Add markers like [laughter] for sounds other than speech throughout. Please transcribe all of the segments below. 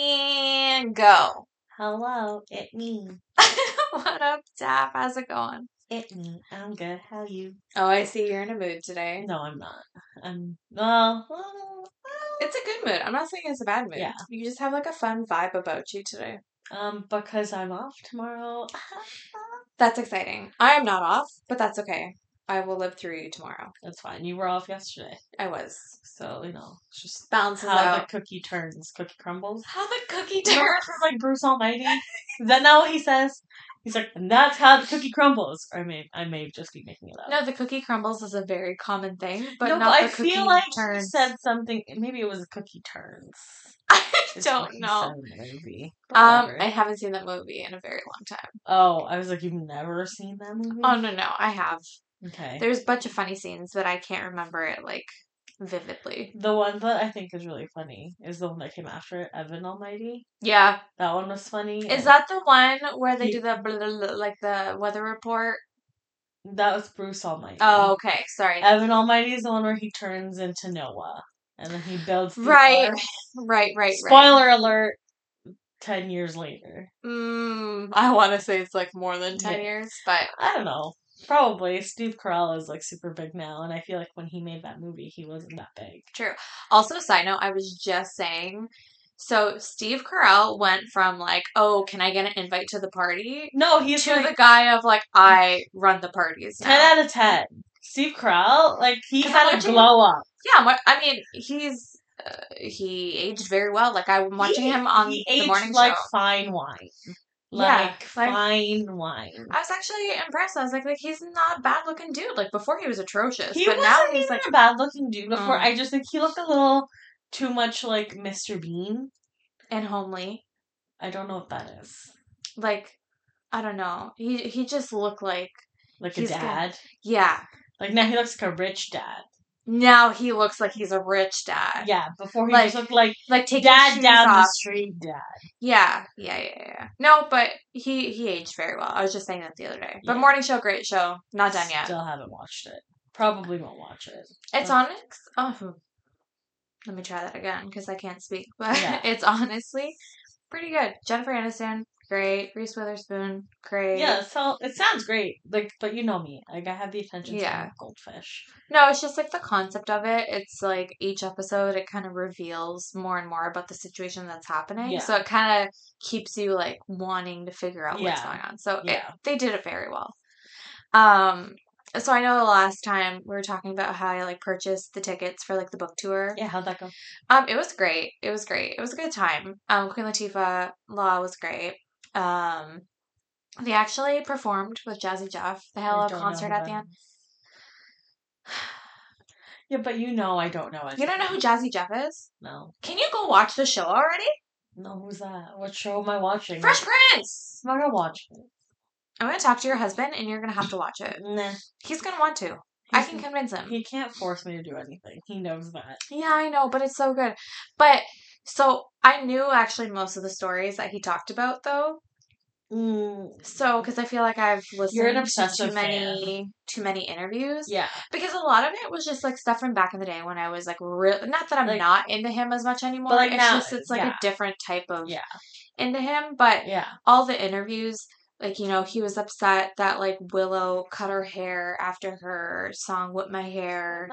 And go. Hello, it me. [laughs] what up, Tap? How's it going? It me. I'm good. How you? Oh, I see you're in a mood today. No, I'm not. I'm well. well, It's a good mood. I'm not saying it's a bad mood. Yeah. You just have like a fun vibe about you today. um, because I'm off tomorrow. [laughs] That's exciting. I am not off, but that's okay. I will live through you tomorrow. That's fine. You were off yesterday, I was. so you know it's just Balances how out. the cookie turns. Cookie crumbles. How the cookie Remember turns. from like Bruce Almighty? Is that not what he says? He's like, and that's how the cookie crumbles. Or I may, I may just be making it up. No, the cookie crumbles is a very common thing, but no, not but the I cookie feel like turns. he said something. Maybe it was cookie turns. [laughs] I what don't know. the movie. Um. I haven't seen that movie in a very long time. Oh, I was like, you've never seen that movie? Oh no, no, I have. Okay. There's a bunch of funny scenes, but I can't remember it like vividly. The one that I think is really funny is the one that came after it, Evan Almighty. Yeah, That one was funny. is that the one where they He- do the blah, blah, blah, like the weather report? that was Bruce Almighty? Oh, okay, sorry. Evan Almighty is the one where he turns into Noah and then he builds. the Right, ark. [laughs] right, right, right. Spoiler alert. Ten years later, Mm, I want to say it's like more than ten Yeah. years, but I don't know. Probably Steve Carell is like super big now, and I feel like when he made that movie, he wasn't that big. True. Also, side note, I was just saying. So Steve Carell went from like, "Oh, can I get an invite to the party?" No, he's to like the guy of like, [laughs] "I run the parties." ten out of ten. Steve Carell, like he had a glow up. Yeah, I mean, he's uh, he aged very well. Like I'm watching He- him on he the aged morning like show. fine wine. Yeah, Like, like- fine wine. I was actually impressed. I was like, like he's not a bad looking dude. Like before, he was atrocious, He but wasn't now he's even like, a bad looking dude before. Mm. I just think he looked a little too much like Mr. Bean. and homely. I don't know what that is. Like I don't know. He he just looked like Like a dad. yeah. Like now he looks like a rich dad. Now he looks like he's a rich dad. Yeah, before he Like, just looked like Like taking dad down the street dad. Yeah, yeah, yeah, yeah. No, but he he aged very well. I was just saying that the other day. But Yeah. morning show, great show. Not done yet. Still haven't watched it. Probably won't watch it. It's on. Oh, hmm. let me try that again because I can't speak. But Yeah. [laughs] it's honestly pretty good. Jennifer Aniston, great. Reese Witherspoon, great. Yeah, so it sounds great. Like, but you know me. Like I have the attention Yeah. goldfish. No, it's just like the concept of it. It's like each episode, it kind of reveals more and more about the situation that's happening. Yeah. So it kind of keeps you like wanting to figure out what's going on. So it, Yeah. they did it very well. Um, so I know the last time we were talking about how I like purchased the tickets for like the book tour. Yeah, how'd that go? Um, it was great. It was great. It was a good time. Um, Queen Latifah Law was great. Um, they actually performed with Jazzy Jeff. They had a little concert at the end. Yeah, but you know I don't know it. You don't know who Jazzy Jeff is? No. Can you go watch the show already? No, who's that? What show am I watching? Fresh Prince. I'm not gonna watch it. I'm gonna talk to your husband, and you're gonna have to watch it. Nah. He's gonna want to. I can convince him. He can't force me to do anything. He knows that. Yeah, I know, but it's so good. But so I knew actually most of the stories that he talked about, though. Mm, So because I feel like I've listened to too many too many interviews. yeah. Because a lot of it was just like stuff from back in the day when I was like real. Not that I'm Like- not into him as much anymore. like, it's now- just it's like yeah. a different type of Yeah. into him. But Yeah. all the interviews, like you know, he was upset that like Willow cut her hair after her song "Whip My Hair."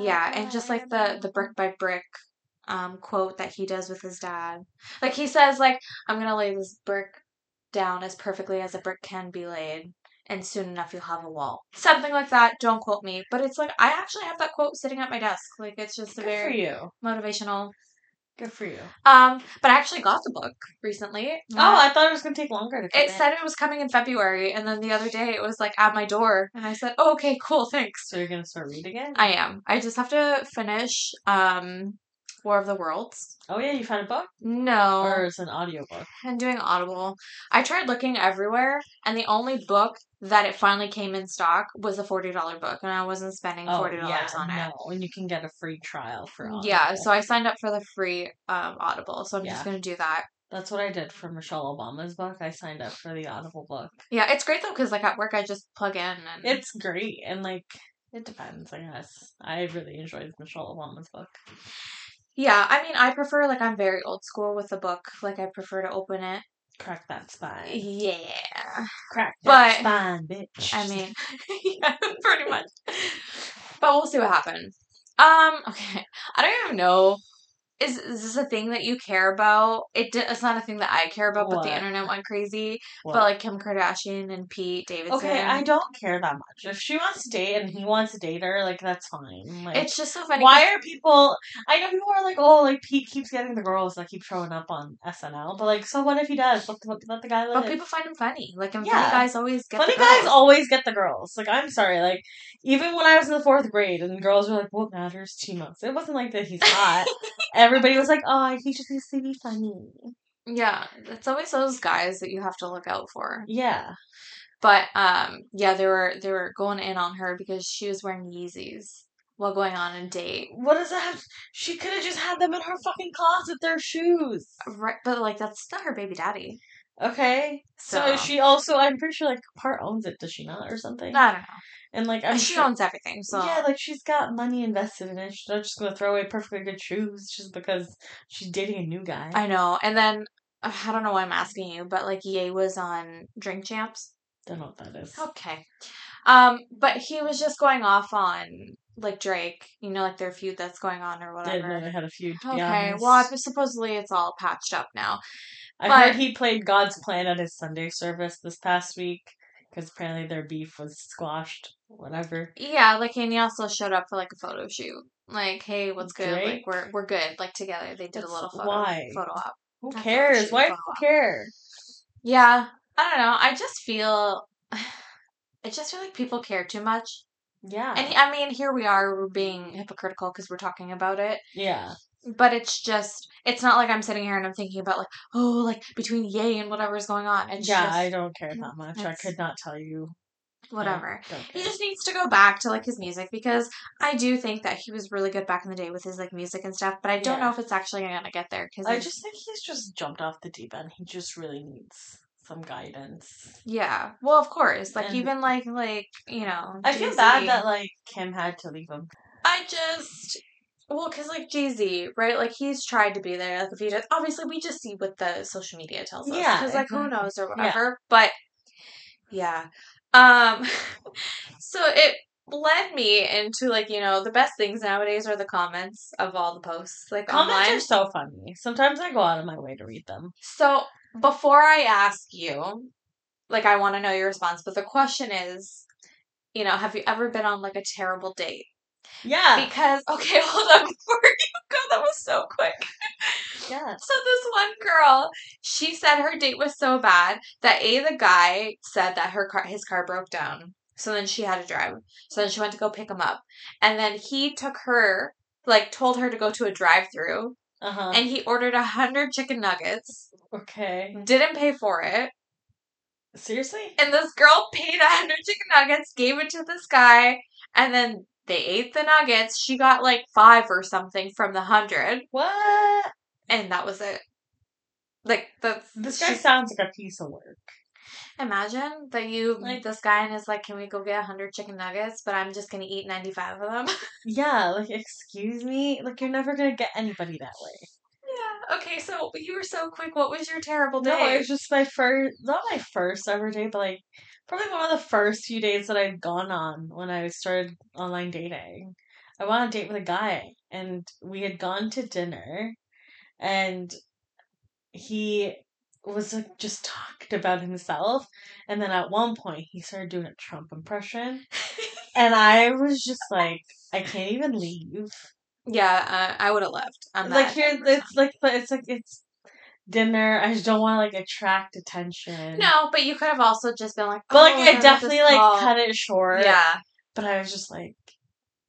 Yeah, and just like the the brick by brick um quote that he does with his dad. Like he says like I'm to lay this brick down as perfectly as a brick can be laid and soon enough you'll have a wall. Something like that. Don't quote me, but it's like I actually have that quote sitting at my desk. Like it's just a Good for very you. motivational. Good for you. Um but I actually got the book recently. Oh, I thought it was gonna take longer to. come it in. said it was coming in February and then the other day it was like at my door and I said, oh, "Okay, cool, thanks." So you're gonna start reading it? I am. I just have to finish um War of the Worlds. oh yeah, you found a book, No. or it's an audiobook. I'm doing Audible. I tried looking everywhere and the only book that it finally came in stock was a $40 book and I wasn't spending $40 Oh yeah, on it. no, and you can get a free trial for. Audible. Yeah, so I signed up for the free um Audible, so I'm Yeah. just going to do that. That's what I did for Michelle Obama's book. I signed up for the Audible book. Yeah, it's great though cuz like at work I just plug in and It's great, and like it depends. I guess I really enjoyed Michelle Obama's book. Yeah, I mean, I prefer like I'm very old school with a book. Like I prefer to open it. Crack that spine. Yeah. Crack But- that spine, bitch. I mean, [laughs] yeah, pretty much. But we'll see what happens. Um, okay. I don't even know. Is, is this a thing that you care about? It it's not a thing that I care about, but the internet went crazy. What? But like Kim Kardashian and Pete Davidson. okay, I don't care that much. If she wants to date and he mm-hmm. wants to date her, like that's fine. Like, It's just so funny. why are people? I know people are like, oh, like Pete keeps getting the girls that keep showing up on SNL, but like, so what if he does? Let, let, let the guy live. But people find him funny. Like, and Yeah. funny guys always get Funny the guys always get the girls. Like, I'm sorry. Like, even when I was in the fourth grade and girls were like, what matters? Chimos. It wasn't like that he's hot. [laughs] Everybody was like, oh, he just needs to be funny. Yeah, it's always those guys that you have to look out for. Yeah. But um, yeah, they were they were going in on her because she was wearing Yeezys while going on a date. What does that have? She could have just had them in her fucking closet. They're shoes. Right, but like that's not her baby daddy. Okay. So, So, she also, I'm pretty sure, like, part owns it, does she not, or something? I don't know. And, like, I'm she sure. owns everything, so Yeah, like, she's got money invested in it. She's not just gonna throw away perfectly good shoes just because she's dating a new guy. I know. And then uh, I don't know why I'm asking you, but like Ye was on Drink Champs. don't know what that is. Okay. Um, but he was just going off on like Drake, you know, like their feud that's going on or I didn't know whatever. they had a feud, to be Okay, honest. well, I- supposedly it's all patched up now. I but- heard he played God's Plan at his Sunday service this past week because apparently their beef was squashed. Whatever. Yeah, like and he also showed up for like a photo shoot. Like, hey, what's good? Drake? Like we're we're good. Like together, they did a That's- little photo why? photo op. Who That's cares? Why do you care? Yeah, I don't know. I just feel, [sighs] I just feel like people care too much. Yeah. And I mean, here we are, we're being hypocritical because we're talking about it. yeah. But it's just, it's not like I'm sitting here and I'm thinking about like, oh, like between Ye and whatever's going on. It's yeah, just I don't care that mm, much. I could not tell you. whatever. He just needs to go back to like his music because I do think that he was really good back in the day with his like music and stuff. But I don't Yeah. know if it's actually gonna get there because I just think he's just jumped off the deep end. He just really needs some guidance. yeah. Well, of course, like And- even like like you know, I feel bad that like Kim had to leave him. I just well, because like Jay Z, right? Like he's tried to be there. Like if he just obviously we just see what the social media tells us. Yeah, because like who knows or Yeah. whatever. But yeah, um, [laughs] so it led me into like you know the best things nowadays are the comments of all the posts like Comments online. are so funny. Sometimes I go out of my way to read them. So before I ask you, like I want to know your response, but the question is, you know, have you ever been on like a terrible date? Yeah. Because [laughs] okay, hold on [laughs] before you go, that was so quick. Yeah. So this one girl, she said her date was so bad that a the guy said that her car his car broke down. So then she had to drive. So then she went to go pick him up. And then he took her, like told her to go to a drive through Uh huh. and he ordered a hundred chicken nuggets, Okay. didn't pay for it. Seriously? And this girl paid a hundred chicken nuggets, gave it to this guy, and then they ate the nuggets. She got like five or something from the hundred, What? and that was it. Like that's This guy she's- sounds like a piece of work. Imagine that you Like- meet this guy and is like, "Can we go get a hundred chicken nuggets?" But I'm just gonna eat ninety five of them. [laughs] Yeah, like excuse me, like you're never gonna get anybody that way. yeah. Okay. So you were so quick. What was your terrible day? No, it was just my first, not my first ever day, but like probably one of the first few dates that I'd gone on when I started online dating. I went on a date with a guy, and we had gone to dinner, and he was like just talked about himself, and then at one point he started doing a Trump impression, [laughs] and I was just like, I can't even leave. yeah, uh, I would have left. I'm like here, type of person. it's like, but it's like it's dinner. I just don't want to like attract attention. no, but you could have also just been like, But like "Oh, I definitely like call." cut it short. Yeah. But I was just like,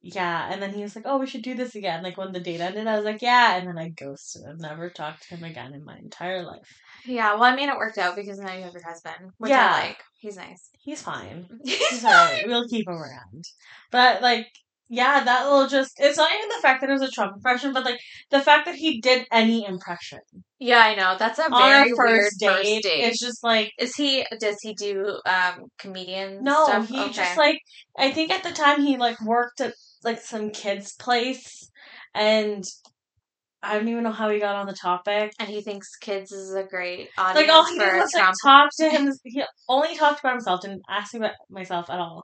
yeah. And then he was like, oh, we should do this again. Like when the date ended, I was like, yeah. And then I ghosted him. Never talked to him again in my entire life. Yeah, well, I mean, it worked out because now you have your husband, which Yeah. I like. He's nice. He's fine. [laughs] He's He's alright. We'll keep him around. But like, yeah, that will just. It's not even the fact that it was a Trump impression, but like the fact that he did any impression Yeah, I know. That's a on very first weird date. first date. It's just like. Is he? Does he do um comedian No, stuff? he Okay. just like I think at the time he like worked at like some kid's place and I don't even know how he got on the topic. And he thinks kids is a great audience Like all he did was like talk to him. [laughs] He only talked about himself, didn't ask me about myself at all.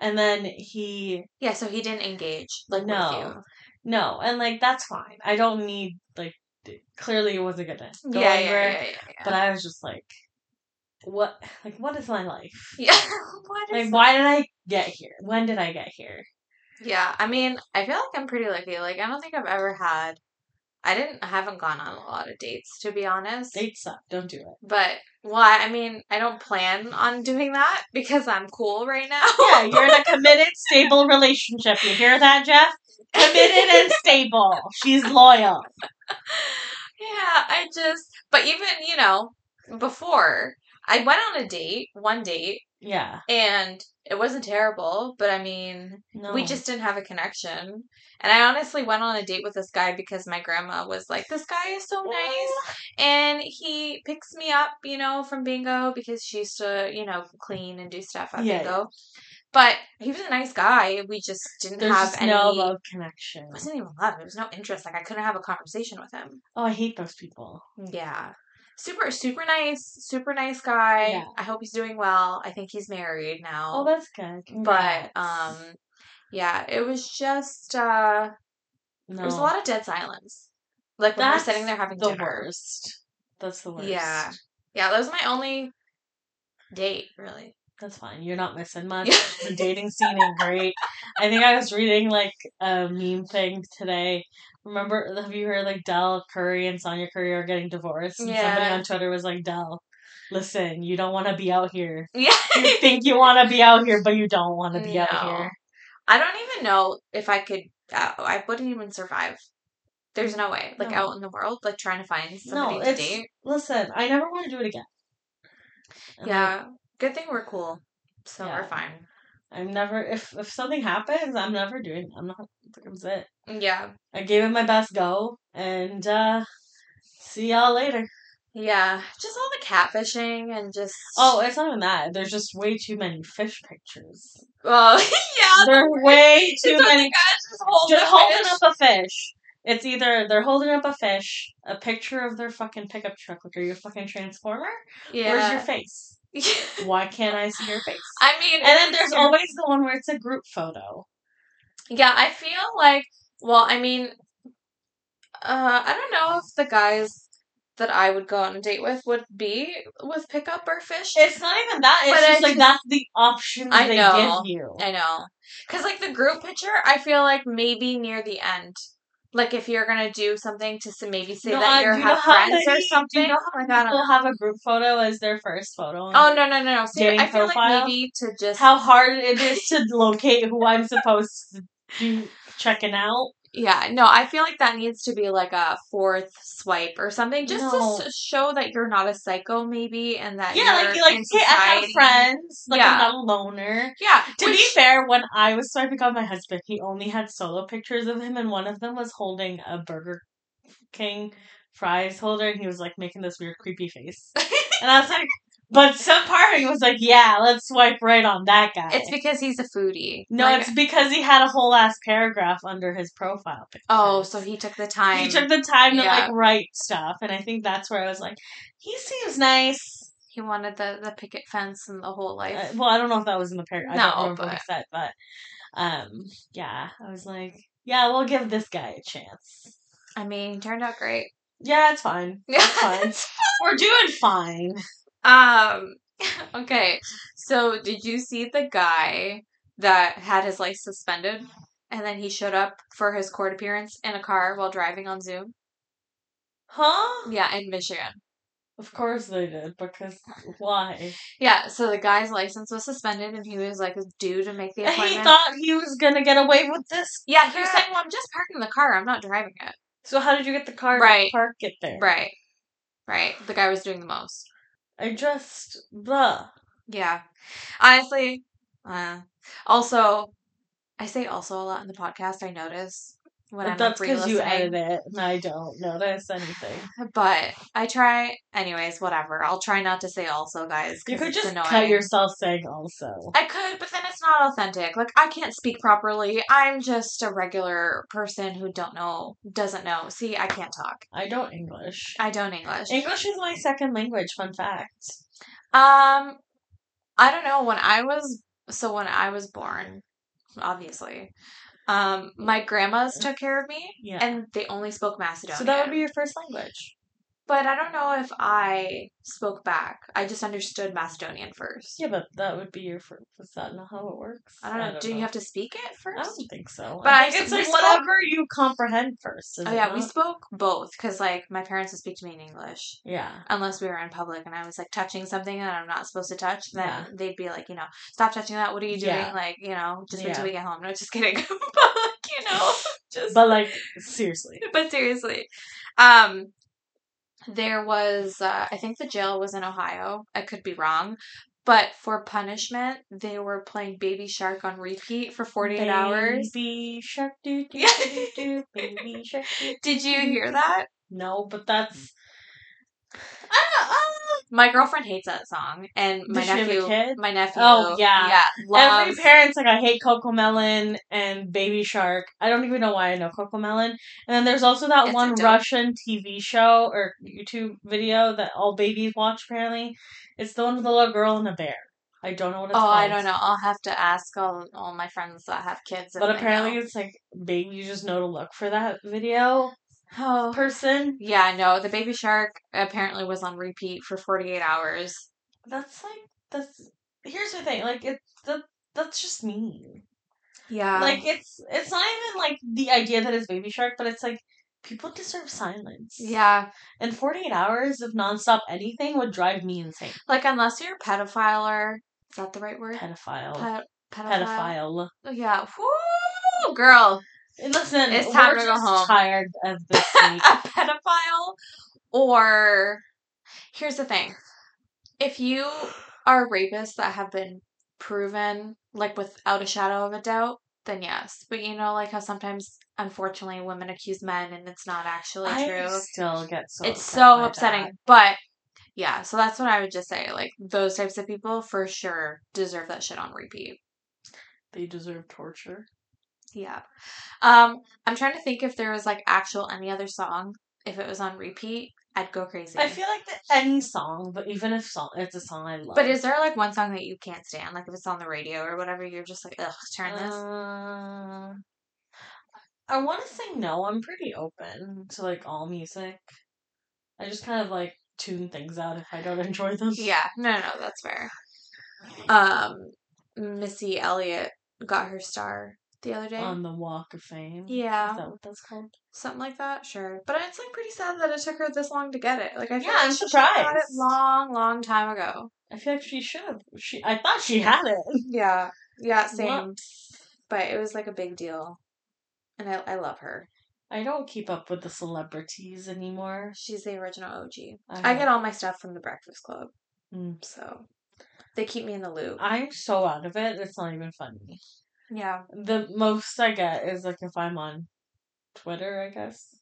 And then he Yeah, so he didn't engage like No. with you. no, and like that's fine. I don't need like clearly it wasn't gonna go Yeah, yeah, anywhere. yeah, yeah, yeah. But I was just like, what? Like what is my life? [laughs] yeah. what Like why did I get here? When did I get here? Yeah, I mean, I feel like I'm pretty lucky. Like, I don't think I've ever had. I didn't. I haven't gone on a lot of dates, to be honest. Dates suck. Don't do it. But well, I mean, I don't plan on doing that because I'm cool right now. Yeah, you're in a committed, stable relationship. You hear that, Jeff? Committed and [laughs] stable. She's loyal. Yeah, I just. But even you know, before I went on a date, one date, Yeah. and it wasn't terrible. But I mean, No. we just didn't have a connection. And I honestly went on a date with this guy because my grandma was like, "This guy is so nice." and he picks me up, you know, from bingo because she used to, you know, clean and do stuff at Yeah, bingo. But he was a nice guy. We just didn't There's have just any. no love connection. It wasn't even love. There was no interest. Like I couldn't have a conversation with him. Oh, I hate those people. Yeah, super, super nice, super nice guy. Yeah. I hope he's doing well. I think he's married now. Oh, that's good. but um, yeah, it was just uh, no. there was a lot of dead silence. Like when That's we're sitting there having the dinner. worst. That's the worst. Yeah. Yeah, that was my only date, really. That's fine. You're not missing [laughs] much. The dating scene ain't great. I think I was reading like a meme thing today. Remember, have you heard like Dell Curry and Sonya Curry are getting divorced? And somebody on Twitter was like, Dell, listen, you don't want to be out here. [laughs] Yeah. You think you want to be out here, but you don't want to be out here. I don't even know if I could. Uh, I wouldn't even survive. There's no way. Like No. out in the world, like trying to find somebody No, to date. listen. I never want to do it again. And, like, Yeah. Good thing we're cool. So Yeah. we're fine. I'm never. If if something happens, I'm never doing. I'm not. That's it. Yeah. I gave it my best go, and uh see y'all later. Yeah. Just all the catfishing and just. Oh, it's not even that. There's just way too many fish pictures. Well, [laughs] yeah. There are way [laughs] too many. guys, just hold Just holding fish. up a fish. It's either they're holding up a fish, a picture of their fucking pickup truck. Like, are you a fucking transformer? Yeah. Where's your face? Why [laughs] can't I see your face? I mean, and then there's always the one where it's a group photo. Yeah, I feel like, well, I mean, uh, I don't know if the guys that I would go on a date with would be with pickup or fish. It's not even that. It's But just I like just- that's the option I they know. give you. I know. Because, like, the group picture, I feel like maybe near the end. Like, if you're gonna do something to maybe say No, that uh, you're you have friends or many- do something. you know how don't People have a group photo as their first photo. Oh, no, no, no, no. See, I feel profile? like maybe to just. How hard it is [laughs] to locate who I'm supposed to be [laughs] checking out. Yeah, no, I feel like that needs to be like a fourth swipe or something, just No. to show that you're not a psycho, maybe, and that Yeah, you're like like in hey, I have friends. Like Yeah. I'm not a loner. Yeah, To be fair, when I was swiping on my husband, he only had solo pictures of him, and one of them was holding a Burger King fries holder, and he was like making this weird creepy face. [laughs] And I was like, but some part of me was like, yeah, let's swipe right on that guy. it's because he's a foodie. no, Like, it's because he had a whole ass paragraph under his profile picture. oh, so he took the time. he took the time to Yeah. like write stuff, and I think that's where I was like, he seems nice. He wanted the the picket fence and the whole life. Uh, well, I don't know if that was in the paragraph. I No, don't remember what but- said, but um, yeah, I was like, yeah, we'll give this guy a chance. I mean, turned out great. Yeah, it's fine. Yeah, [laughs] It's fine. We're doing fine. Um. [laughs] Okay. [laughs] So, did you see the guy that had his license suspended, and then he showed up for his court appearance in a car while driving on Zoom? Huh? Yeah, in Michigan. Of course they did, because why? [laughs] Yeah. So the guy's license was suspended, and he was like due to make the And appointment. he thought he was gonna get away with this. yeah, he was saying, "Well, I'm just parking the car. I'm not driving it." So how did you get the car Right. to park it there? Right. Right. The guy was doing the most. I just blah. Yeah. Honestly, uh, also, I say also a lot in the podcast. I notice when But I'm that's like because you edit it and I don't notice anything. [sighs] But I try, anyways. Whatever. I'll try not to say also, guys. You could just annoying. cut yourself saying also. I could, but then it's not authentic. Like I can't speak properly. I'm just a regular person who don't know, doesn't know. See, I can't talk. I don't English. I don't English. English is my second language, fun fact. Um, I don't know. When I was so when I was born, obviously, um, my grandmas took care of me, Yeah. and they only spoke Macedonian. so that would be your first language. But I don't know if I spoke back. I just understood Macedonian first. Yeah, but that would be your first. Is that not how it works? I don't know. Do you know. have to speak it first? I don't think so. But I I think it's like spoke- whatever you comprehend first. Oh yeah, we spoke both because like my parents would speak to me in English. Yeah. unless we were in public and I was like touching something that I'm not supposed to touch, then Yeah. they'd be like, you know, stop touching that. What are you doing? Yeah. Like, you know, just wait till we get home. No, just kidding. [laughs] but like, you know, just But like seriously. [laughs] but seriously, um, there was uh, I think the jail was in Ohio. I could be wrong. But for punishment, they were playing Baby Shark on repeat for 48 hours. Baby shark doo Yeah. doo doo baby shark. Did you hear that? No, but that's I don't know. uh, My girlfriend hates that song, and my Does she have a nephew, kid? my nephew, Oh, yeah. yeah, every parent's like I hate Cocomelon and Baby Shark. I don't even know why I know Cocomelon. And then there's also that It's one Russian TV show or YouTube video that all babies watch apparently. It's the one with the little girl and a bear. I don't know what it's oh, called. Oh, called. I don't know. I'll have to ask all all my friends that have kids. But apparently it's like babies just know to look for that video oh, person. yeah, no. The Baby Shark apparently was on repeat for forty eight hours. That's like that's here's the thing, like it's that that's just mean. Yeah, like it's it's not even like the idea that it's baby shark, but it's like people deserve silence. yeah. And forty eight hours of nonstop anything would drive me insane. Like unless you're a pedophile or is that the right word? Pedophile. Pe- pedophile. Pedophile. Yeah. Woo, girl. And Listen, It's time we're to go just home. tired of this [laughs] week. a pedophile or here's the thing if you are rapists that have been proven like without a shadow of a doubt then yes but you know like how sometimes unfortunately women accuse men and it's not actually I true still get so it's upset so by upsetting that. but yeah so that's what i would just say like those types of people for sure deserve that shit on repeat They deserve torture. Yeah um i'm trying to think if there was like actual any other song if it was on repeat i'd go crazy I feel like that any song, but even if song, it's a song I love. But is there like one song that you can't stand? Like if it's on the radio or whatever, you're just like, ugh, turn this. Uh, I want to say no. I'm pretty open to like all music. I just kind of like tune things out if I don't [laughs] enjoy them. yeah, no, no, that's fair. Um, Missy Elliott got her star the other day. On the Walk of Fame. yeah, Is that what that's called? something like that. Sure, but it's like pretty sad that it took her this long to get it. Like I feel Yeah, like I'm she should've got it long, long time ago. I feel like she should have. She. I thought she had it. [laughs] Yeah, yeah, same. Well- But it was like a big deal, and I I love her. I don't keep up with the celebrities anymore. She's the original OG. I, I get all my stuff from the Breakfast Club, Mm. so they keep me in the loop. I'm so out of it. It's not even funny. Yeah. The most I get is like if I'm on Twitter, I guess.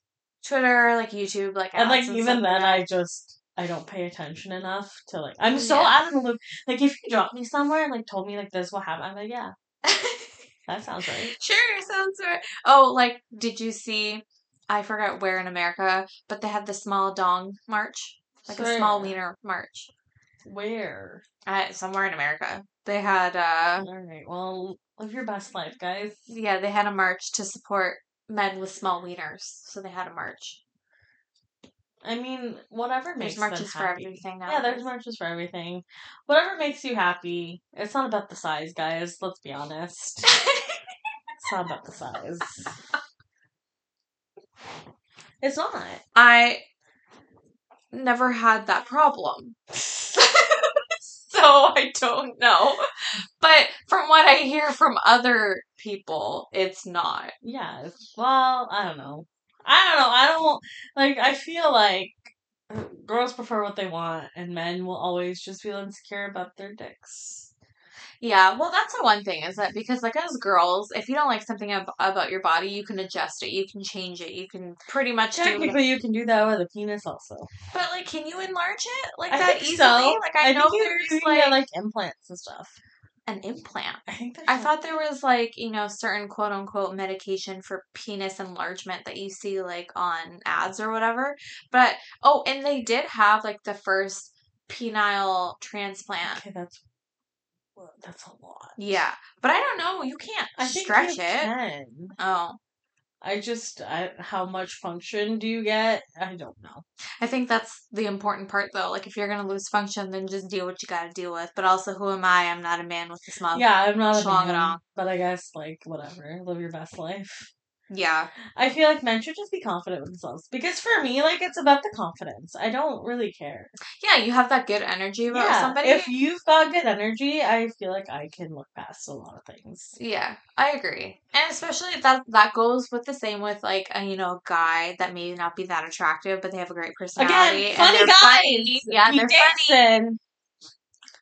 Twitter, like YouTube, like And like ads even then, like I just I don't pay attention enough to like. I'm so Yeah. out of the loop. Like if you dropped me somewhere and like told me like this will happen, I'm like yeah, [laughs] that. sounds right. sure, sounds right. Oh, like did you see? I forgot where in America, but they had the small dong march, like a small wiener march. Where? Uh, somewhere in America, they had uh, All right. Well, live your best life, guys. yeah, they had a march to support men with small wieners. So they had a march. I mean, whatever makes marches for everything now. Yeah, there's marches for everything. Whatever makes you happy. It's not about the size, guys. Let's be honest. [laughs] It's not about the size. It's not. I never had that problem. [laughs] so I don't know. But from what I hear from other people, it's not. Yeah. Well, I don't know. I don't know. I don't like. I feel like girls prefer what they want, and men will always just feel insecure about their dicks. Yeah, well, that's the one thing is that because, like, as girls, if you don't like something ab- about your body, you can adjust it, you can change it, you can pretty much do. Technically, you can do that with a penis also. But like, can you enlarge it like I that easily? so. Like, I, know think you, there's you like, like implants and stuff. An implant. I think I thought there was like you know certain quote unquote medication for penis enlargement that you see like on ads or whatever. But oh, and they did have like the first penile transplant. Okay, that's well, that's a lot. Yeah, but I don't know. You can't I think stretch it. Can. Oh, I just, I, how much function do you get? I don't know. I think that's the important part though. Like if you're gonna lose function, then just deal what you gotta deal with. But also, who am I? I'm not a man with a small. yeah, I'm not a schlong at man, all. but I guess like whatever, live your best life. Yeah. I feel like men should just be confident with themselves because for me, like it's about the confidence. I don't really care. Yeah, you have that good energy about yeah, somebody. if you've got good energy, I feel like I can look past a lot of things. Yeah, I agree. And especially that that goes with the same with like a you know guy that may not be that attractive, but they have a great personality. Again, funny guys. funny. Yeah, Pete they're funny.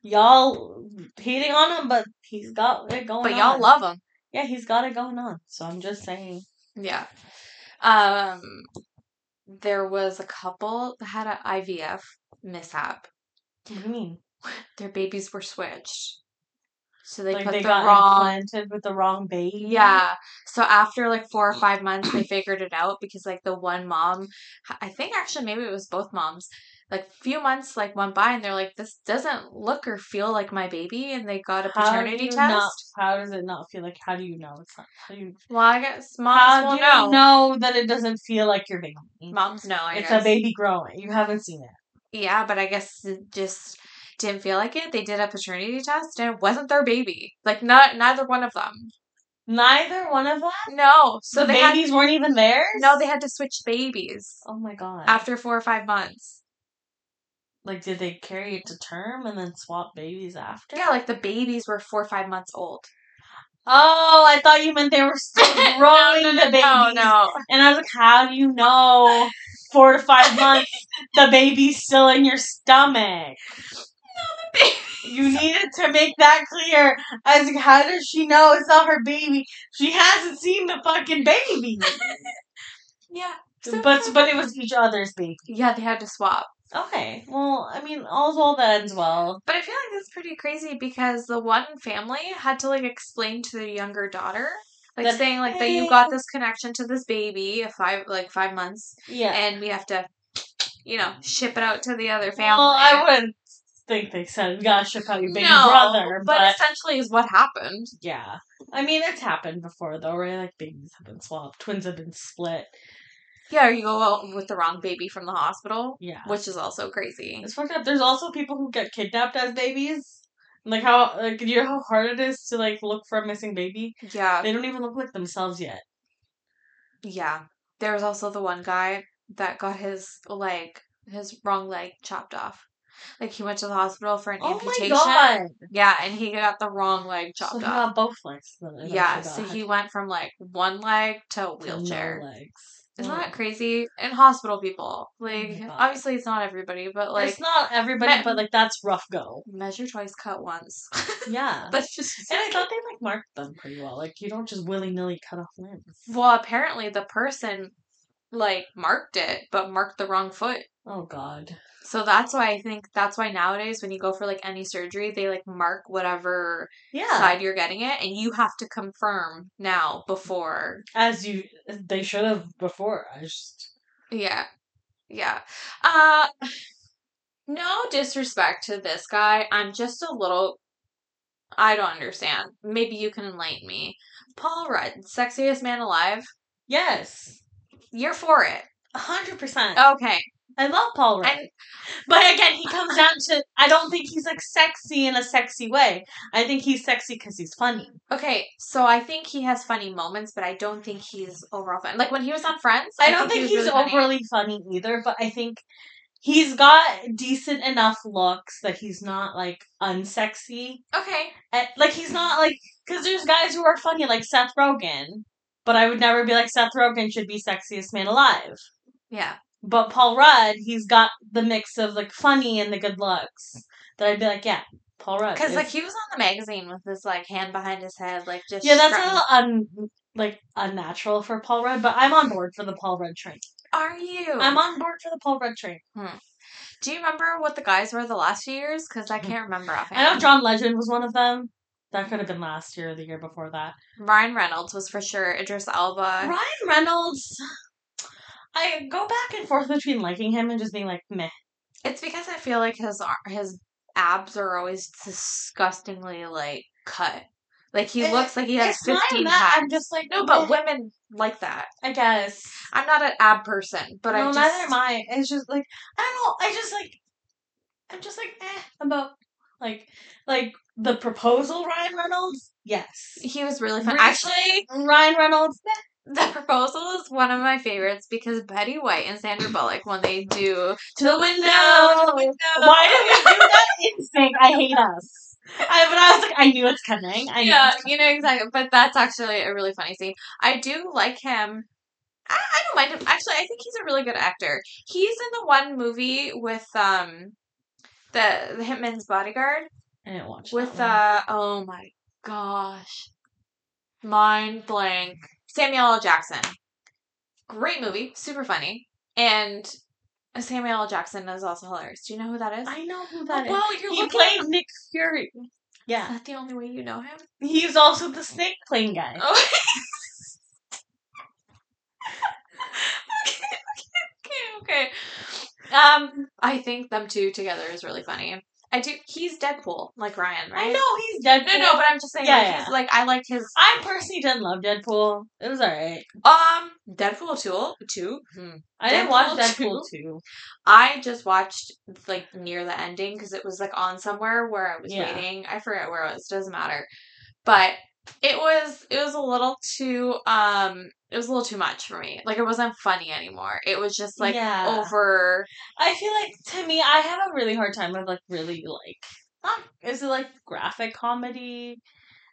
Y'all hating on him, but he's got it going But on. y'all love him. Yeah, he's got it going on. So I'm just saying. Yeah. Um, there was a couple that had an IVF mishap. What do you mean? Their babies were switched, so they like put they the got wrong. implanted with the wrong baby. Yeah. So after like four or five months, they figured it out because like the one mom, I think actually maybe it was both moms. Like few months like went by and they're like, this doesn't look or feel like my baby, and they got a paternity you test. not- how does it not feel like? How do you know it's not? How do you, Well, I guess moms will do know. you know that it doesn't feel like your baby? Moms know. I it's guess. a baby growing. You haven't seen it. Yeah, but I guess it just didn't feel like it. They did a paternity test and it wasn't their baby. Like not neither one of them. Neither one of them. No. So the they had babies weren't even theirs. no, they had to switch babies Oh my god. after four or five months. Like, did they carry it to term and then swap babies after? Yeah, like the babies were four or five months old. Oh, I thought you meant they were [laughs] still growing no, no, the babies. no, no. And I was like, how do you know four to five [laughs] months the baby's still in your stomach? No, the baby you needed to make that clear. I was like, how does she know it's not her baby? She hasn't seen the fucking baby. [laughs] Yeah. But but it was each other's baby. yeah, they had to swap. Okay. Well, I mean, all's well that ends well. But I feel like that's pretty crazy because the one family had to like explain to their younger daughter, like That, saying like that you got this connection to this baby, a five like five months, Yeah. and we have to, you know, ship it out to the other family. Well, I wouldn't think they said we gotta ship out your baby no, brother, but, but, essentially is what happened. yeah. I mean, it's happened before though, right? Like babies have been swapped, twins have been split. Yeah, or you go out with the wrong baby from the hospital, Yeah. which is also crazy. It's fucked up. There's also people who get kidnapped as babies. Like how like you know how hard it is to like look for a missing baby? Yeah, They don't even look like themselves yet. yeah. There was also the one guy that got his leg, his wrong leg chopped off. Like he went to the hospital for an Oh amputation. my god! Yeah, and he got the wrong leg chopped So he off. got both legs. then, if I Yeah, so he went from like one leg to a To no wheelchair. legs. Isn't that crazy? And hospital people. Like, God. obviously it's not everybody, but like, it's not everybody, me- but like that's rough go. measure twice, cut once. [laughs] Yeah. That's just. and I thought they like marked them pretty well. Like you don't just willy nilly cut off limbs. Well, apparently the person like marked it, but marked the wrong foot. Oh god. So that's why I think that's why nowadays when you go for like any surgery, they like mark whatever Yeah. side you're getting it, and you have to confirm now before. As you they should have before. I just Yeah, yeah. Uh, no disrespect to this guy. I'm just a little. I don't understand. Maybe you can enlighten me. Paul Rudd, sexiest man alive. Yes. You're for it. A hundred percent. Okay. I love Paul Rudd. And But again, he comes down to I don't think he's like sexy in a sexy way. I think he's sexy because he's funny. Okay, so I think he has funny moments, but I don't think he's overall funny. Like when he was on Friends, I don't think, he he's really funny. overly funny either, but I think he's got decent enough looks that he's not like unsexy. Okay, And, like he's not like because there's guys who are funny like Seth Rogen, but I would never be like Seth Rogen should be sexiest man alive. yeah, But Paul Rudd, he's got the mix of like funny and the good looks. That I'd be like, yeah, Paul Rudd. Because like he was on the magazine with his like hand behind his head, like just yeah, that's a little un like unnatural for Paul Rudd, but I'm on board for the Paul Rudd train. Are you? I'm on board for the Paul Rudd train. Hmm. Do you remember what the guys were the last few years? Because I hmm. can't remember offhand. I know John Legend was one of them. That could have been last year or the year before that. Ryan Reynolds was for sure. Idris Elba. Ryan Reynolds. I go back and forth between liking him and just being like, meh. It's because I feel like his his abs are always disgustingly like cut. Like he It- looks like he has fifteen that. I'm just like, no, but women like that. I guess. I'm not an ab person, but I just, neither am I. It's just like I don't know. I just like I'm just like eh about like like the proposal Ryan Reynolds. Yes. he was really fun. Really? Actually, Ryan Reynolds. [laughs] the proposal is one of my favorites because Betty White and Sandra Bullock when they do To the window. the window. Why do we do that in sync? I hate us. I, but I was like, I knew it's coming. I yeah, coming. you know exactly. But that's actually a really funny scene. I do like him. I, I don't mind him. Actually, I think he's a really good actor. He's in the one movie with um the the Hitman's Bodyguard I didn't watch with that uh oh my gosh, mind blank. Samuel L. Jackson. Great movie, super funny, and Samuel L. Jackson is also hilarious. Do you know who that is? I know who that is. well, you're he looking played Nick Fury. Is Yeah, that the only way you know him? he's also the snake plane guy. Oh. [laughs] okay, okay, okay, okay. Um, I think them two together is really funny. I do. He's Deadpool, like Ryan, right? I know he's Deadpool. No, no, but I'm just saying. Yeah, like, yeah. He's like I like his I personally didn't love Deadpool. It was alright. um Deadpool two. Two. Hmm. I didn't watch Deadpool Deadpool 2. I just watched like near the ending because it was like on somewhere where I was Yeah. waiting. I forget where it was. Doesn't matter. But it was it was a little too um it was a little too much for me. Like it wasn't funny anymore. It was just like Yeah. over. I feel like to me, I have a really hard time with like really like not is it like graphic comedy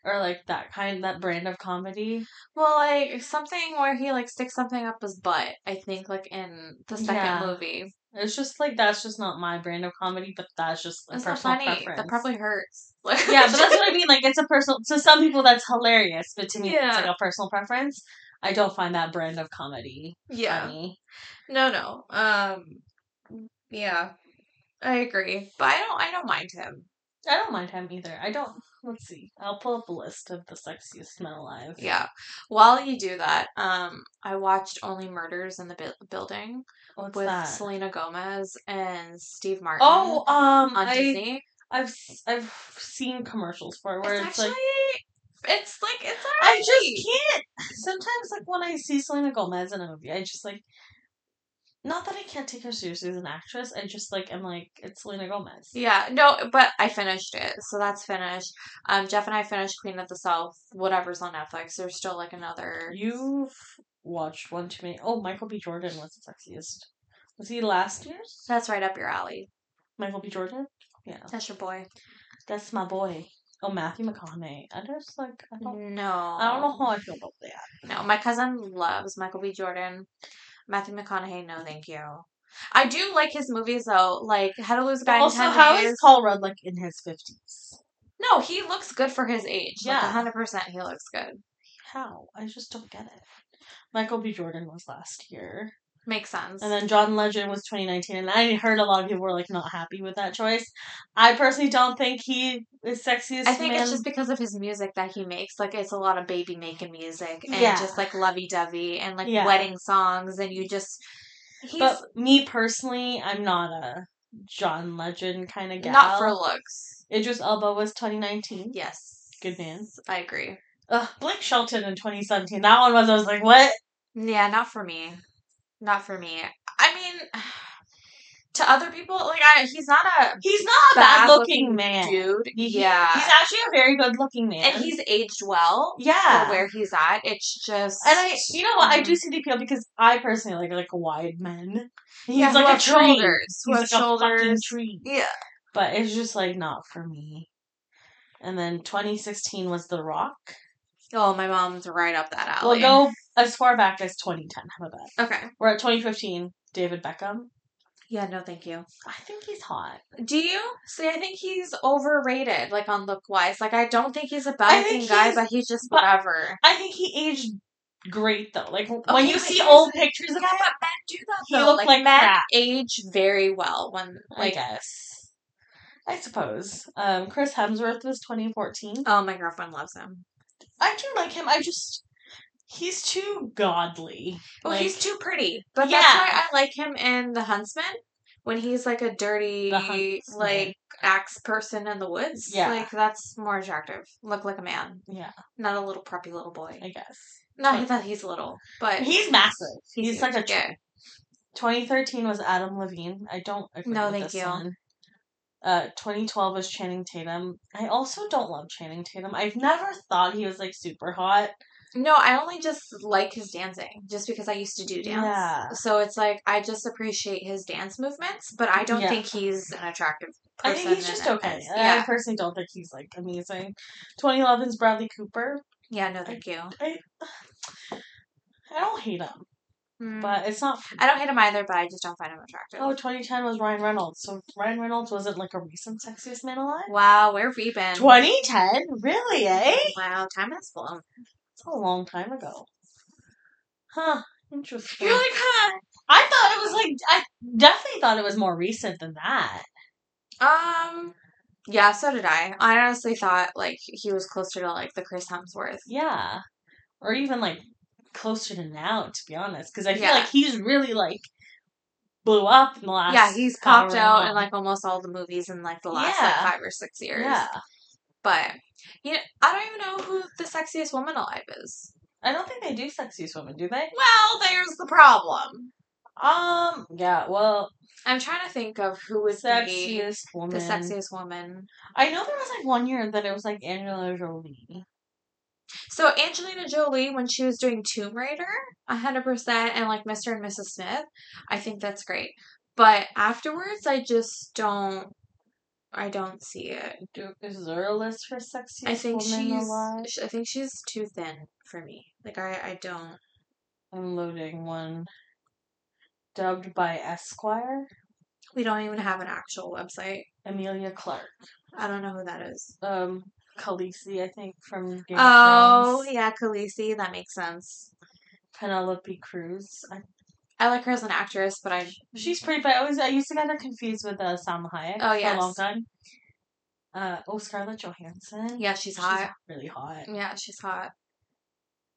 or like that kind that brand of comedy. Well, like something where he like sticks something up his butt. I think like in the second Yeah. movie. It's just like that's just not my brand of comedy, but that's just a It's not personal funny. preference. That probably hurts. [laughs] yeah, but that's what I [laughs] mean. Like it's a personal. To some people, that's hilarious, but to me, Yeah. it's like a personal preference. I don't find that brand of comedy yeah. funny. No, no. Um. Yeah, I agree, but I don't. I don't mind him. I don't mind him either. I don't. Let's see. I'll pull up a list of the sexiest men alive. Yeah. While you do that, um, I watched Only Murders in the Bu- Building What's with that? Selena Gomez and Steve Martin. Oh, um, on I Disney. I've I've seen commercials for it where It's it's, actually, like it's like it's I just can't. Sometimes, like when I see Selena Gomez in a movie, I just like. Not that I can't take her seriously as an actress. I just like I'm like it's Selena Gomez. Yeah, no, but I finished it, so that's finished. Um, Jeff and I finished Queen of the South, whatever's on Netflix. There's still like another. You've watched one too many. Oh, Michael B. Jordan was the sexiest. Was he last year's? That's right up your alley. Michael B. Jordan? Yeah. That's your boy. That's my boy. Oh, Matthew McConaughey. I just like I don't No, I don't know how I feel about that. No, my cousin loves Michael B. Jordan. Matthew McConaughey, no, thank you. I do like his movies though, like How to Lose a Guy also, in Ten how Days. is Paul Rudd like in his fifties? No, he looks good for his age. Yeah. hundred percent, he looks good. How? I just don't get it. Michael B. Jordan was last year. Makes sense. And then John Legend was 2019, and I heard a lot of people were like not happy with that choice. I personally don't think he is sexiest. I think man. it's just because of his music that he makes. Like it's a lot of baby making music and Yeah. just like lovey dovey and like Yeah. wedding songs, and you just he's But me personally, I'm not a John Legend kind of gal. not for looks. Idris Elba was 2019. Yes, Good man. I agree. Ugh, Blake Shelton in 2017. That one was I was like, what? Yeah, not for me. Not for me. I mean, [sighs] to other people, like I, he's not a He's not a bad looking man. dude. Yeah, He's actually a very good looking man. and he's aged well yeah. for where he's at. It's just, and I, you know what? I do hmm. see the appeal because I personally like like wide men. [laughs] He's Yeah, like a shoulders, He's like a fucking tree. Yeah, But it's just like not for me. And then 2016 was The Rock. Oh, my mom's right up that alley. We'll go as far back as 2010. How about that? Okay. We're at 2015. David Beckham. Yeah, no, thank you. I think he's hot. Do you? See, I think he's overrated, like on look wise. Like, I don't think he's a bad looking guy, but he's just but- whatever. I think he aged great though. Like when you see old pictures of Yeah, him, but men do that He though. looked like, like men crap. age very well when I like. guess. I suppose. Um, Chris Hemsworth was 2014. Oh, my girlfriend loves him. I do like him. I just he's too godly. Well, Like, he's too pretty, but Yeah. that's why I like him in The Huntsman when he's like a dirty, like axe person in the woods. Yeah. like that's more attractive. Look like a man, yeah, not a little preppy little boy. I guess. Not that he's little, but He's massive. He's, huge. like a. yeah. 2013 was Adam Levine. I don't agree No, with thank you. one. Uh, 2012 was Channing Tatum. I also don't love Channing Tatum. I've never thought he was like super hot. No, I only just like his dancing, just because I used to do dance. Yeah. So it's like I just appreciate his dance movements, but I don't Yeah. think he's an attractive I think he's just okay. I Yeah, personally don't think he's like amazing. 2011's Bradley Cooper. yeah. No, thank you. I, I don't hate him, Mm. but it's not. I don't hate him either, but I just don't find him attractive. Oh, 2010 was Ryan Reynolds. So Ryan Reynolds wasn't like a recent sexiest man alive. Wow, where have we been? 2010, really? Eh? Wow, time has flown. It's a long time ago. Huh. Interesting. You're like, huh? I thought it was like I definitely thought it was more recent than that. Um, yeah, so did I. I honestly thought like he was closer to like the Chris Hemsworth. Yeah, or even like closer to now, to be honest, because I feel Yeah. like he's really like blew up in the last. yeah, he's popped out long. in like almost all the movies in like the last Yeah. like five or six years. Yeah, But you know, I don't even know who the sexiest woman alive is. I don't think they do sexiest women, do they? Well, there's the problem. Um. Yeah. Well, I'm trying to think of who was the sexiest woman. the sexiest woman. I know there was like one year that it was like Angela Jolie. So Angelina Jolie, when she was doing Tomb Raider, hundred percent, and like Mr. and Mrs. Smith, I think that's great. But afterwards, I just don't. I don't see it. Do, is there a list for sexiest I think woman she's. alive? I think she's too thin for me. Like I, I don't. I'm loading one. Dubbed by Esquire, We don't even have an actual website. Emilia Clarke. I don't know who that is. Um, Khaleesi, I think, from Game Oh of Thrones. yeah, Khaleesi. That makes sense. Penelope Cruz. I, I like her as an actress, but I. she's pretty, but I always I used to get her confused with uh, Salma Hayek Oh, for a long time. Uh, oh, Scarlett Johansson. Yeah, she's hot. really hot. Yeah, she's hot.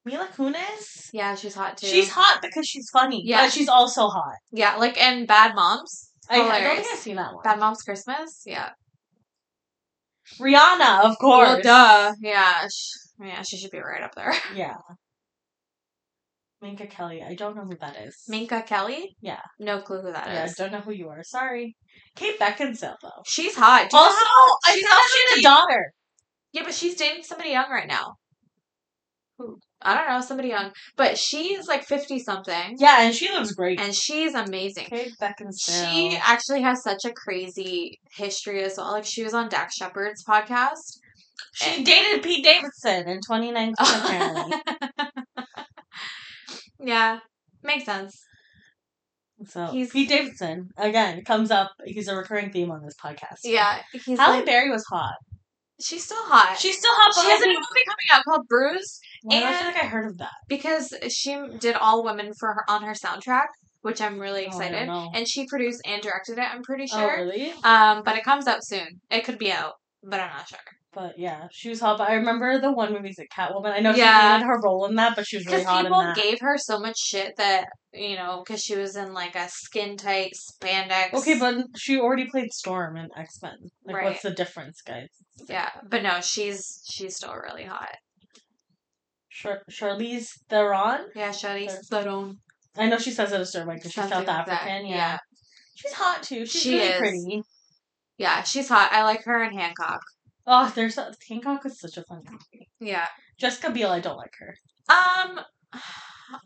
Mila Kunis. Yeah, she's hot too. She's hot because she's funny. Yeah. but she's also hot. Yeah, like in Bad Moms. I, I don't think I've seen that one. Bad Moms Christmas. Yeah. Rihanna, of course. Well, duh. Yeah. Sh- yeah, she should be right up there. [laughs] Yeah. Minka Kelly. I don't know who that is. Minka Kelly. Yeah. No clue who that Yeah, is. don't know who you are. Sorry. Kate Beckinsale, though. She's hot. Do you Also, know- I she's found also she had a dating- daughter. Yeah, but she's dating somebody young right now. Who? I don't know, somebody young. But she's like fifty something, Yeah, and she looks great. and she's amazing. Kate Beckinsale. She actually has such a crazy history as well. Like she was on Dax Shepard's podcast. She dated Pete Davidson in 2019, apparently. [laughs] yeah, makes sense. So He's- Pete Davidson again comes up. He's a recurring theme on this podcast. Yeah, he's Halle like, Berry was hot. she's still hot. She's still hot, but she has a new movie coming out called Bruise Why do I and- feel like I heard of that. because she did all women for her on her soundtrack, which I'm really Oh, excited. know. and she produced and directed it. I'm pretty sure. Oh, sure. really? Um, but it comes out soon. It could be out, but I'm not sure. But yeah, she was hot. But I remember the one movie's at Catwoman. I know Yeah. she hated her role in that, but she was really Because hot in people that. gave her so much shit that you know, because she was in like a skin tight spandex. Okay, but she already played Storm in X Men. Like, Right. what's the difference, guys? yeah, but no, she's she's still really hot. Char- Charlize Theron. Yeah, Charlize. Theron. I know she says it a certain way because she's South like that, African. Yeah. yeah. she's hot too. She's She really is. pretty. Yeah, she's hot. I like her in Hancock. Oh, there's a, Hancock was such a fun movie. Yeah. Jessica Biel, I don't like her. Um, [sighs]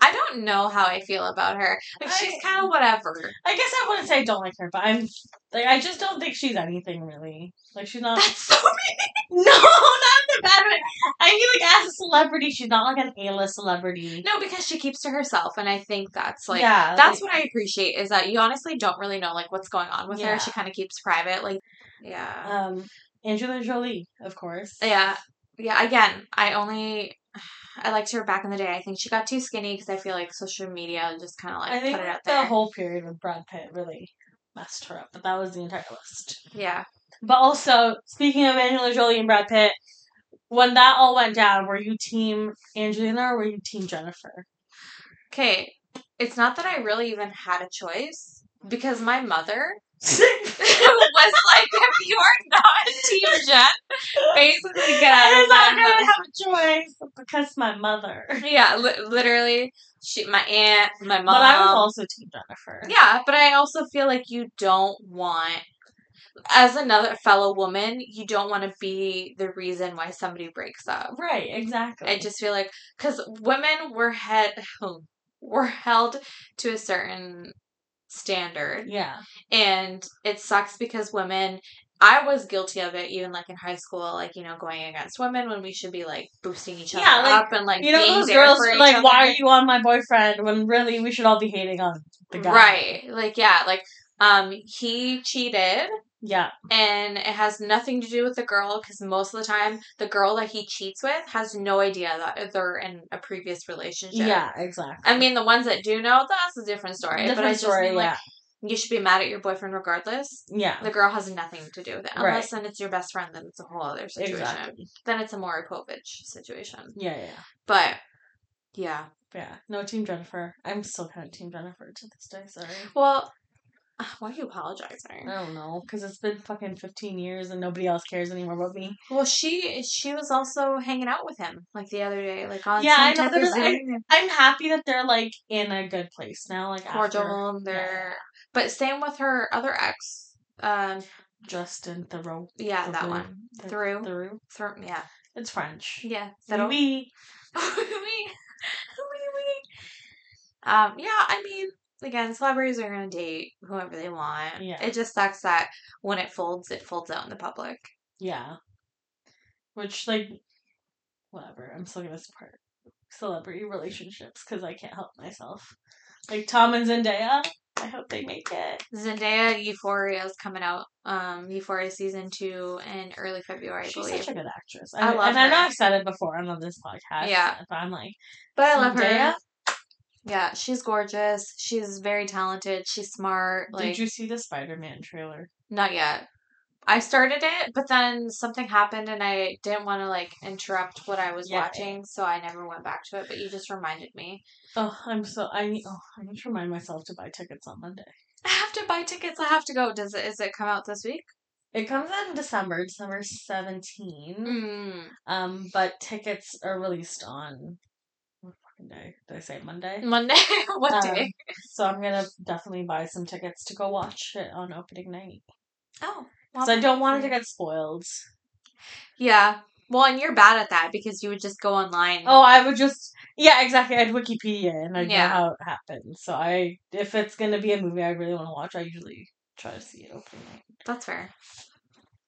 I don't know how I feel about her. Like she's kind of whatever. I guess I wouldn't say I don't like her, but I'm like I just don't think she's anything really. Like she's not. That's so [laughs] mean. [laughs] no, not in a bad way. I mean, like as a celebrity, she's not like an A-list celebrity. No, because she keeps to herself, and I think that's like yeah, that's like- what I appreciate is that you honestly don't really know like what's going on with Yeah. her. She kind of keeps private, like yeah, Um, Angelina Jolie, of course. yeah, yeah. Again, I only I liked her back in the day. I think she got too skinny because I feel like social media just kind of like I think put it out there. the there. whole period with Brad Pitt really messed her up, but that was the entire list. yeah, But also, speaking of Angelina Jolie and Brad Pitt, when that all went down, were you team Angelina or were you team Jennifer? okay. It's not that I really even had a choice because my mother was like, if you are not Team Jen, basically get out I'm of not my gonna have a choice because my mother. Yeah, li- literally, she, my aunt, my mom. But I was also team Jennifer. yeah, but I also feel like you don't want, as another fellow woman, you don't want to be the reason why somebody breaks up. Right, exactly. I just feel like because women were head [sighs] were held to a certain standard, yeah, and it sucks because women. I was guilty of it, even like in high school, like you know, going against women when we should be like boosting each other Yeah, like, up and like you know those girls like, other. why are you on my boyfriend? When really we should all be hating on the guy. Right. Like, yeah, like, um, he cheated Yeah. and it has nothing to do with the girl because most of the time the girl that he cheats with has no idea that they're in a previous relationship. Yeah. Exactly. I mean, the ones that do know, that's a different story. but I different just story. mean, like, yeah. you should be mad at your boyfriend regardless. Yeah. The girl has nothing to do with it. Right. Unless then it's your best friend, then it's a whole other situation. Exactly. Then it's a Maury Povich situation. Yeah. Yeah. yeah. But, yeah. Yeah. No, Team Jennifer. I'm still kind of Team Jennifer to this day. Sorry. Well, why are you apologizing? I don't know, because it's been fucking 15 years and nobody else cares anymore about me. Well, she she was also hanging out with him like the other day, like on Yeah, some I know of I'm, I'm happy that they're like in a good place now. Like cordial. after- and they're but same with her other ex. Um, Justin Theroux. yeah, that one Th- through Theroux. through. Yeah, It's French. yeah. We we we. Um, yeah. I mean, again, celebrities are gonna date whoever they want. Yeah. It just sucks that when it folds, it folds out in the public. Yeah. Which like, whatever. I'm still gonna support celebrity relationships because I can't help myself. Like Tom and Zendaya. I hope they make it. Zendaya Euphoria is coming out. Um, Euphoria season two in early February, I She's such a good actress. I love her. and I know I've said it before on this podcast. Yeah. But I'm like, But I love Zendaya? her. Yeah, she's gorgeous. She's very talented. She's smart. Like did you see the Spider Man trailer? not yet. I started it, but then something happened and I didn't want to like interrupt what I was Yeah. watching, so I never went back to it, but you just reminded me. Oh, I'm so I need. Oh, I need to remind myself to buy tickets on Monday. I have to buy tickets. I have to go. Does it is it come out this week? It comes out in December, December 17. Mm. Um, but tickets are released on what day? Did I say Monday? Monday? [laughs] what Um, day? So I'm gonna definitely buy some tickets to go watch it on opening night. Oh. Because I don't want it to get spoiled. Yeah. Well, and you're bad at that because you would just go online. Oh, I would just yeah, exactly. I'd Wikipedia and I'd Yeah. know how it happened. So I, if it's gonna be a movie I really want to watch, I usually try to see it opening night. That's fair.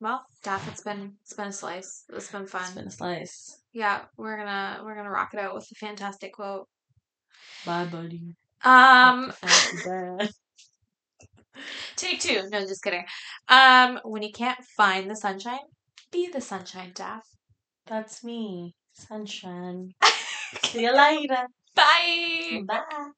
Well, Daff, it's been it's been a slice. It's been fun. It's been a slice. Yeah, we're gonna we're gonna rock it out with a fantastic quote. Bye, buddy. Um, [laughs] take two. No, just kidding. Um, when you can't find the sunshine, be the sunshine, Daff. That's me, sunshine. [laughs] See you later. Bye. Bye.